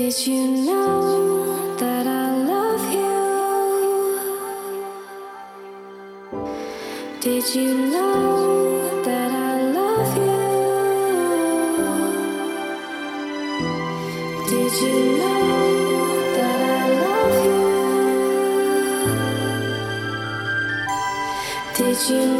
Did you know that I love you? Did you know that I love you? Did you know that I love you? Did you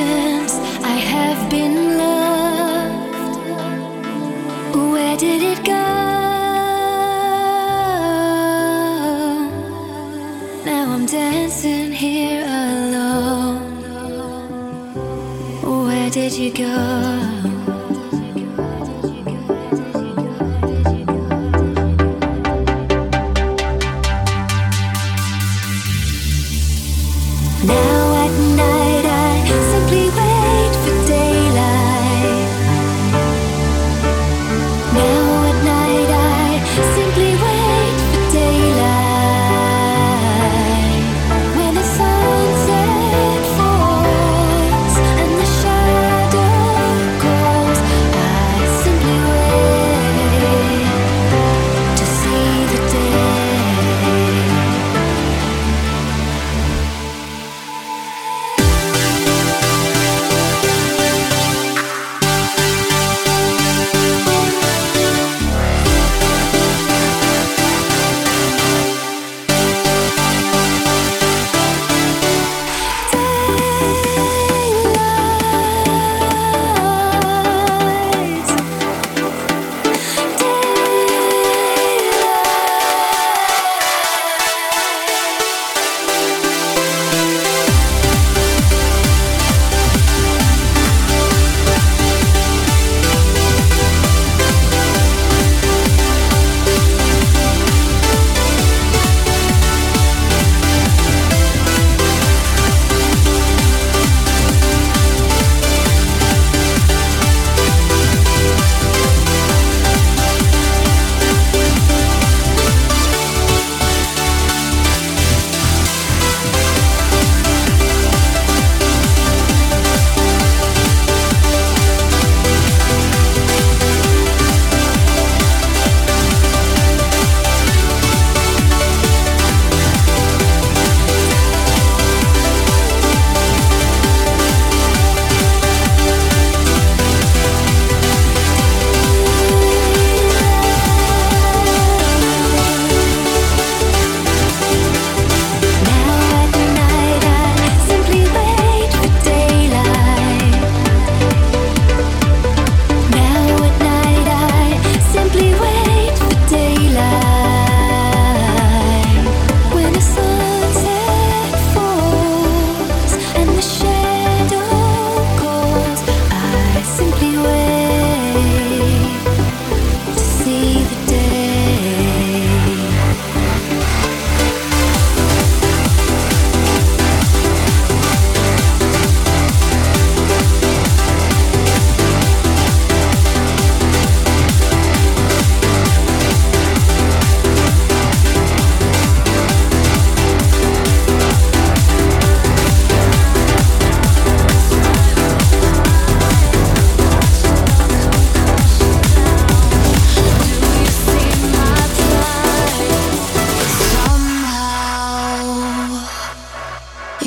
distance I have been loved. Where did it go? Now I'm dancing here alone. Where did you go?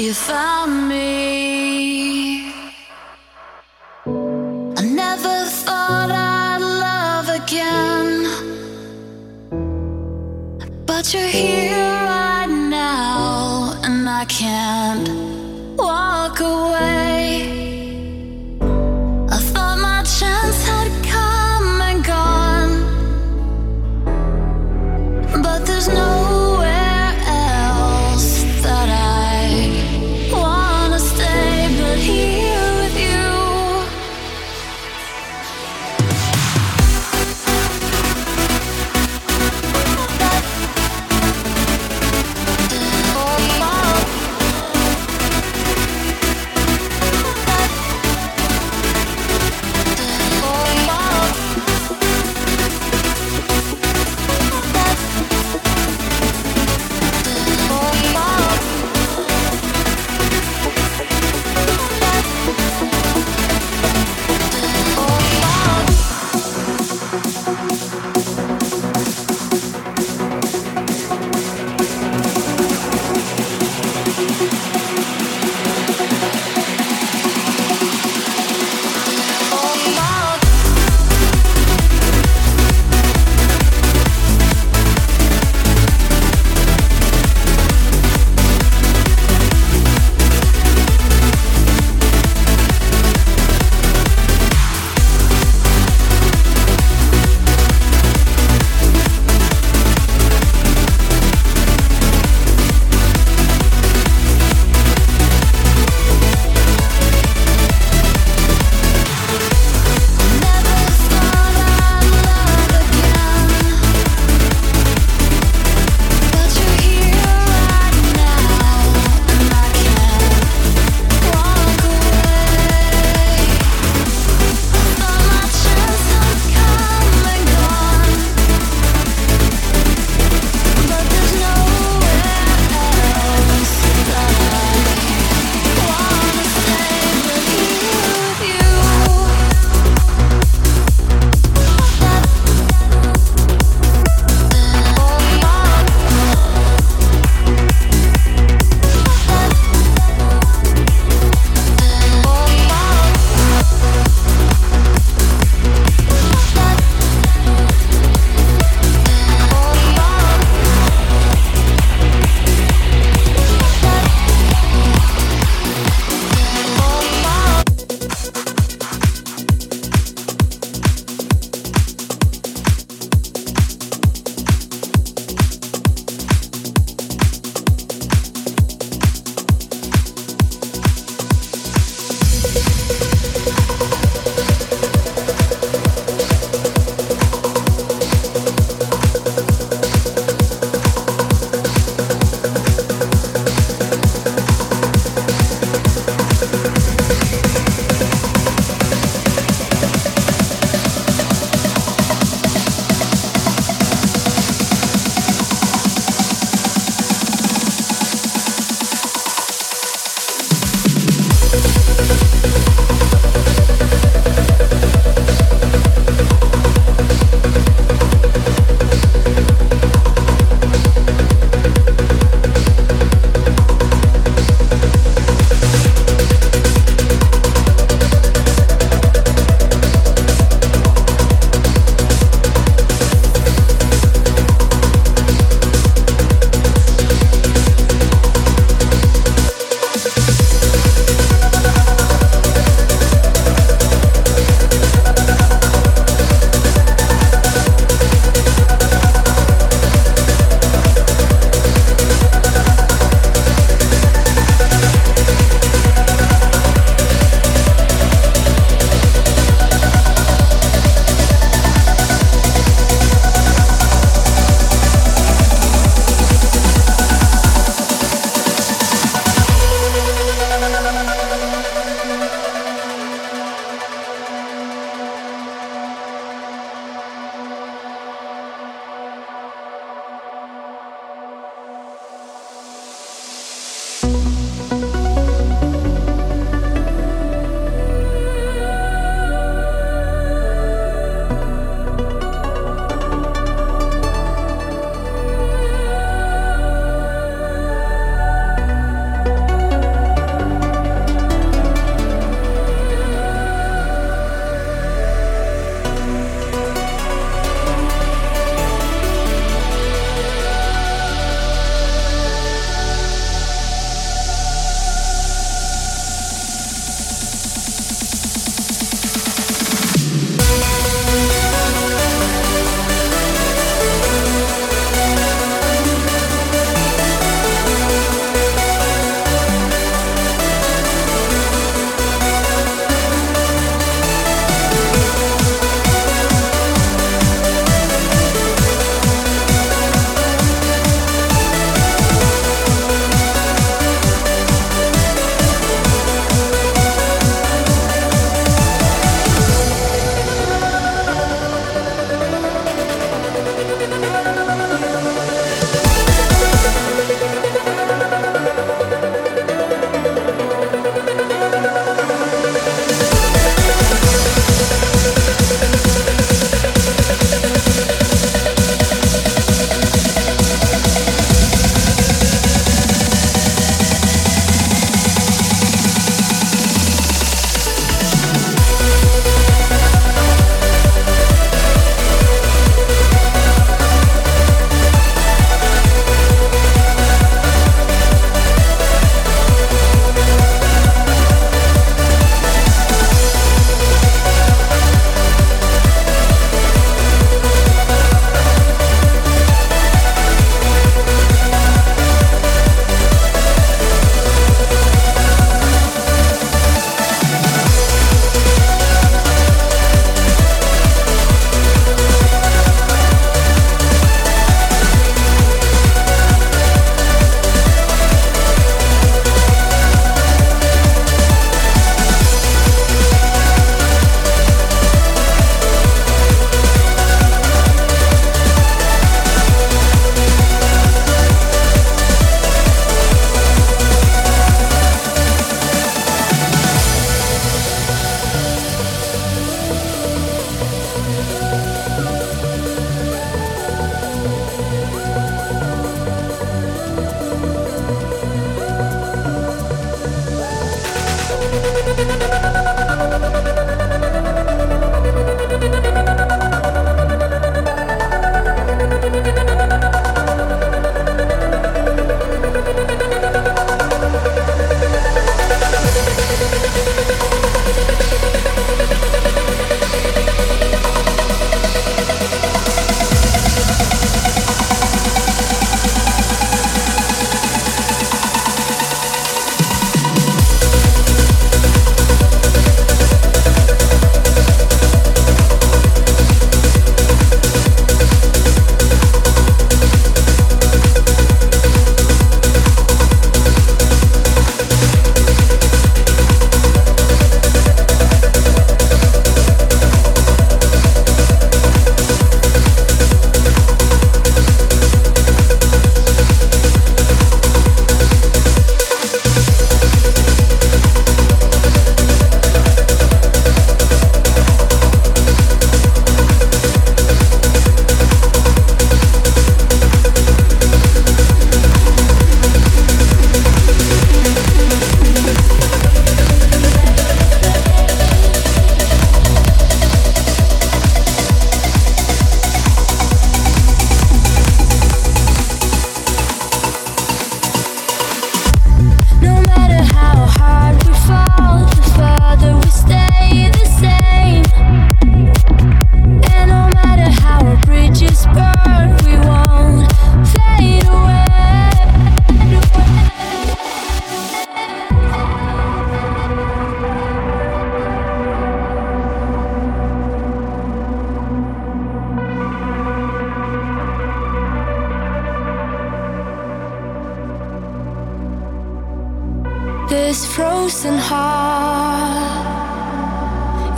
you found me. I never thought I'd love again, but you're here.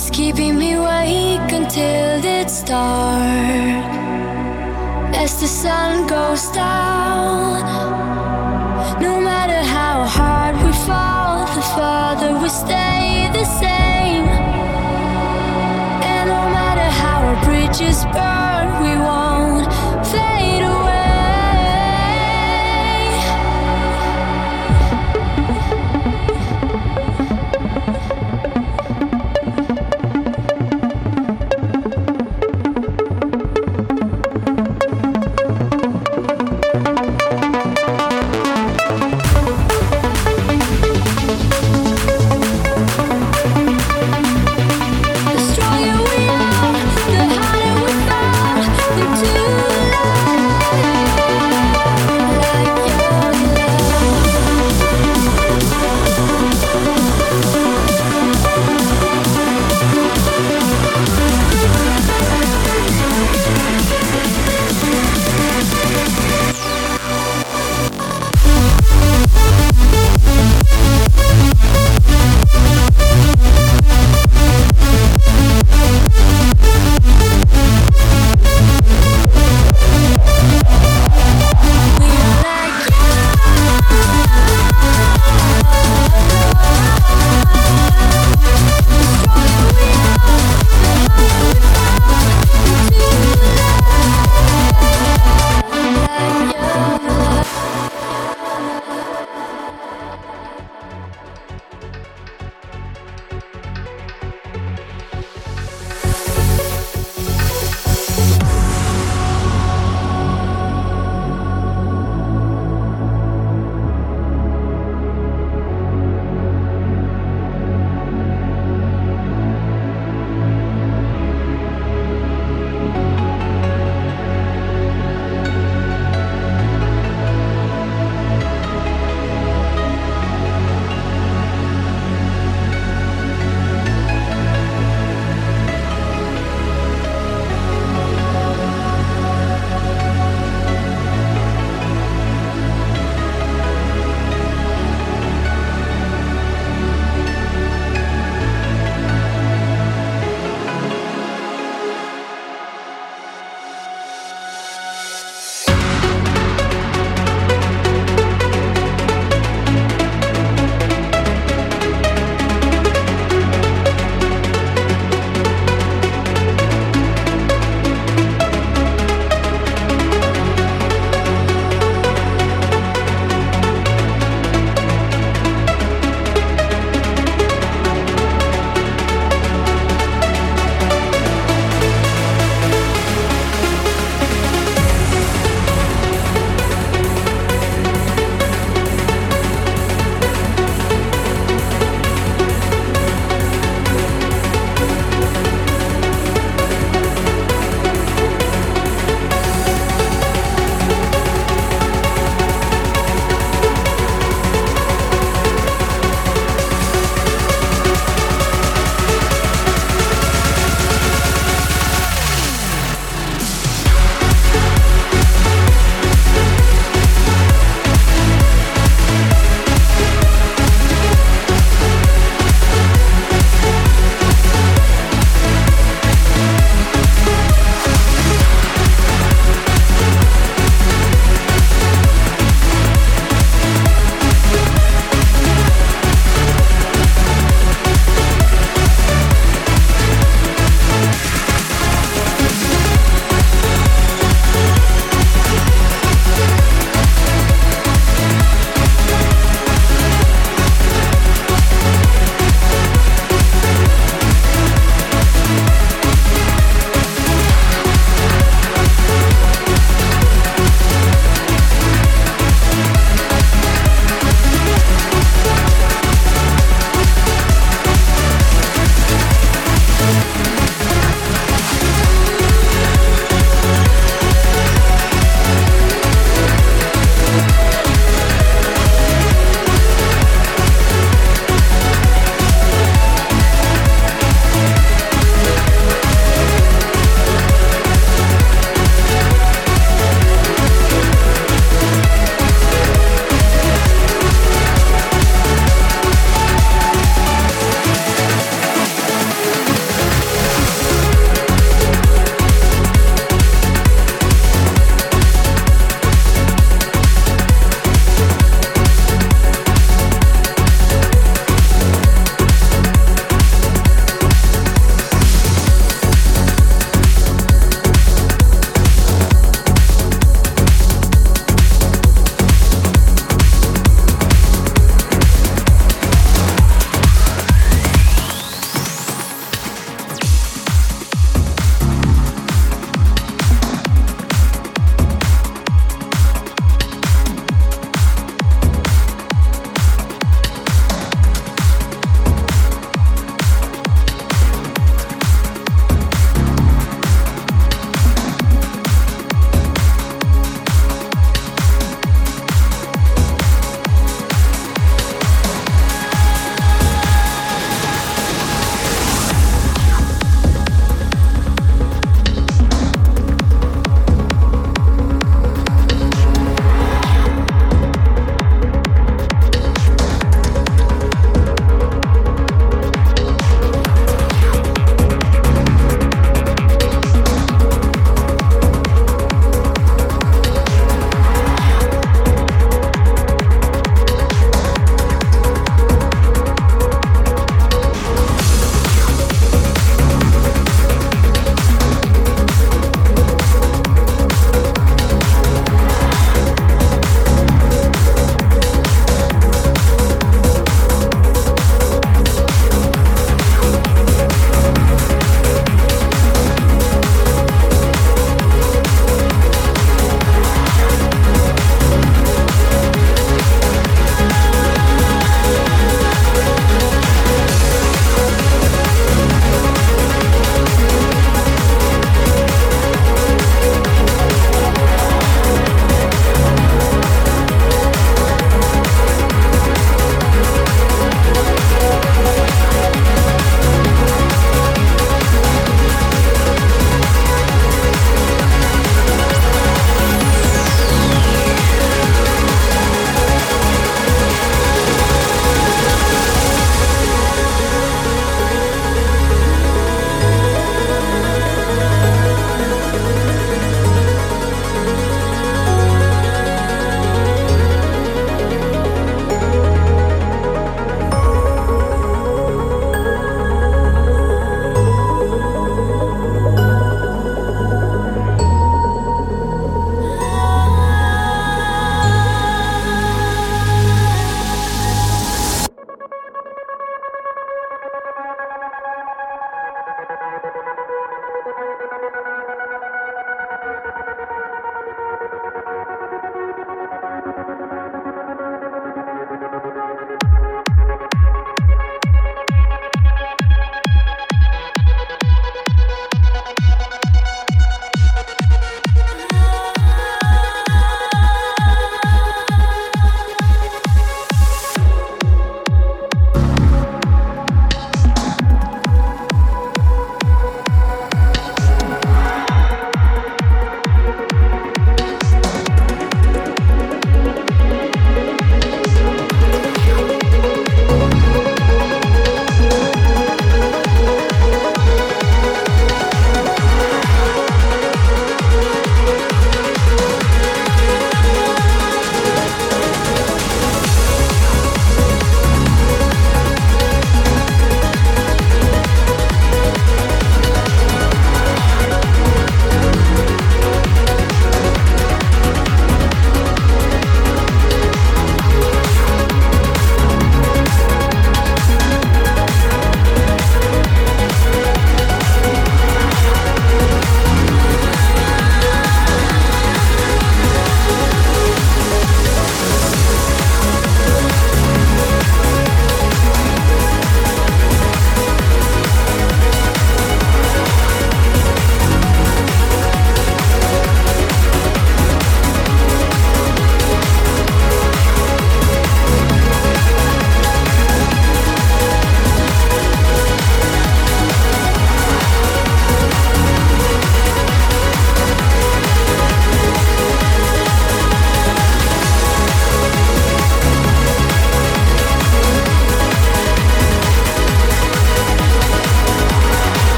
It's keeping me awake until it's dark. As the sun goes down, no matter how hard we fall, the farther we stay the same. And no matter how our bridges burn,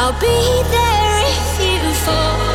I'll be there if you fall.